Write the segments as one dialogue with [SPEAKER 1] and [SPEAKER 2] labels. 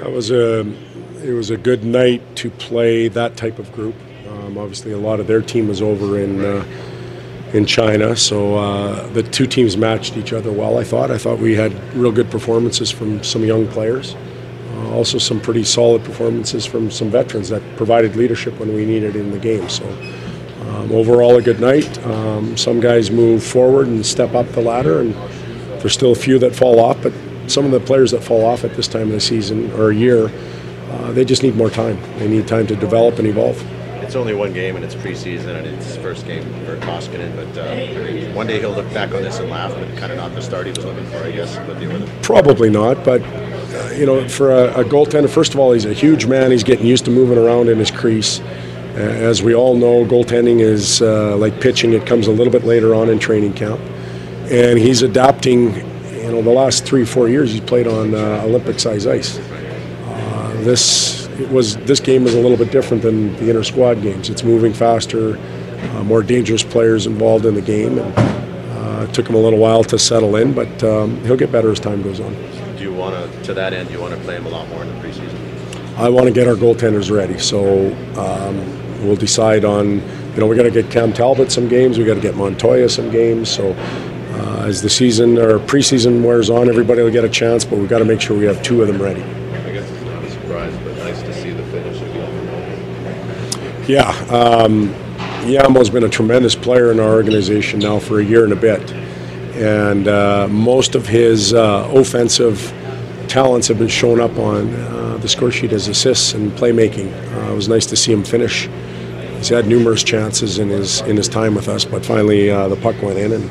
[SPEAKER 1] That was a it was a good night to play that type of group. Um, obviously, a lot of their team was over in uh, in China, so uh, the two teams matched each other well. I thought. I thought we had real good performances from some young players. Uh, also, some pretty solid performances from some veterans that provided leadership when we needed in the game. So. Um, overall, a good night. Um, some guys move forward and step up the ladder, and there's still a few that fall off. But some of the players that fall off at this time of the season or year, uh, they just need more time. They need time to develop and evolve.
[SPEAKER 2] It's only one game and it's preseason and it's first game for Koskinen, but uh, one day he'll look back on this and laugh, but kind of not the start he was looking for, I guess.
[SPEAKER 1] Probably not, but uh, you know, for a, a goaltender, first of all, he's a huge man. He's getting used to moving around in his crease. Uh, as we all know, goaltending is uh, like pitching; it comes a little bit later on in training camp, and he's adapting. You know, the last three, four years he's played on uh, Olympic-size ice. Uh, this it was this game is a little bit different than the inter squad games. It's moving faster, uh, more dangerous players involved in the game, and uh, it took him a little while to settle in, but um, he'll get better as time goes on.
[SPEAKER 2] Do you want to, to that end, do you want to play him a lot more in the preseason?
[SPEAKER 1] I want to get our goaltenders ready, so um, we'll decide on. You know, we got to get Cam Talbot some games. We got to get Montoya some games. So uh, as the season or preseason wears on, everybody will get a chance, but we've got to make sure we have two of them ready.
[SPEAKER 2] I guess it's not a surprise, but nice to see the finish.
[SPEAKER 1] Yeah, um, Yamo's been a tremendous player in our organization now for a year and a bit, and uh, most of his uh, offensive talents have been shown up on uh, the score sheet as assists and playmaking. Uh, it was nice to see him finish. He's had numerous chances in his in his time with us, but finally uh, the puck went in, and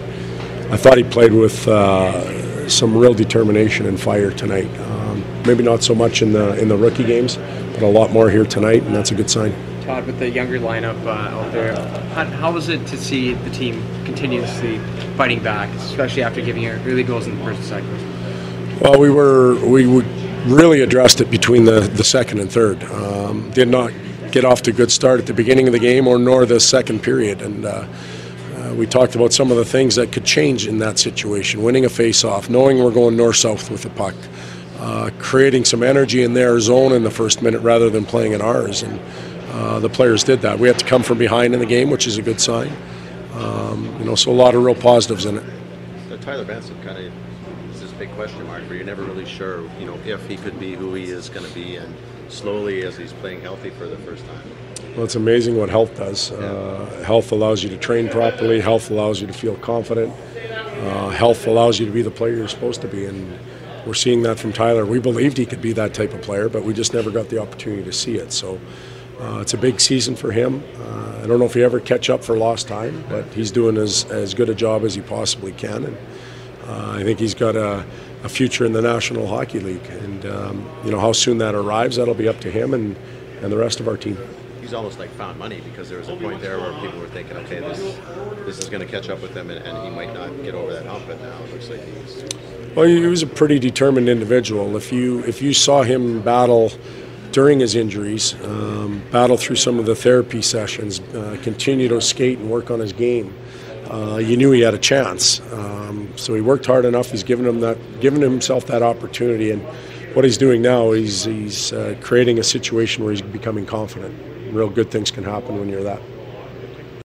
[SPEAKER 1] I thought he played with uh, some real determination and fire tonight. Um, maybe not so much in the in the rookie games, but a lot more here tonight, and that's a good sign.
[SPEAKER 3] Todd, with the younger lineup uh, out there, how, how was it to see the team continuously fighting back, especially after giving early goals in the first second?
[SPEAKER 1] Well, we were we would really addressed it between the, the second and third. Um, did not get off to a good start at the beginning of the game or nor the second period, and uh, we talked about some of the things that could change in that situation. Winning a face-off, knowing we're going north-south with the puck, uh, creating some energy in their zone in the first minute rather than playing in ours, and uh, the players did that. We had to come from behind in the game, which is a good sign. Um, you know, so a lot of real positives in it.
[SPEAKER 2] Tyler Benson kind of is this big question mark where you're never really sure, you know, if he could be who he is going to be, and slowly as he's playing healthy for the first time.
[SPEAKER 1] Well, it's amazing what health does. Uh, health allows you to train properly. Health allows you to feel confident. Uh, health allows you to be the player you're supposed to be, and we're seeing that from Tyler. We believed he could be that type of player, but we just never got the opportunity to see it. So uh, it's a big season for him. Uh, I don't know if he ever catch up for lost time, but he's doing as, as good a job as he possibly can, and uh, I think he's got a, a future in the National Hockey League. And um, you know how soon that arrives, that'll be up to him and, and the rest of our team
[SPEAKER 2] he's almost like found money because there was a point there where people were thinking, okay, this this is going to catch up with him, and, and, he might not get over that hump. But now it looks like he's.
[SPEAKER 1] Well, he was a pretty determined individual. If you if you saw him battle during his injuries, um, battle through some of the therapy sessions, uh, continue to skate and work on his game. Uh, you knew he had a chance. Um, so he worked hard enough. He's given him that, given himself that opportunity, and what he's doing now, he's he's uh, creating a situation where he's becoming confident real good things can happen when you're that.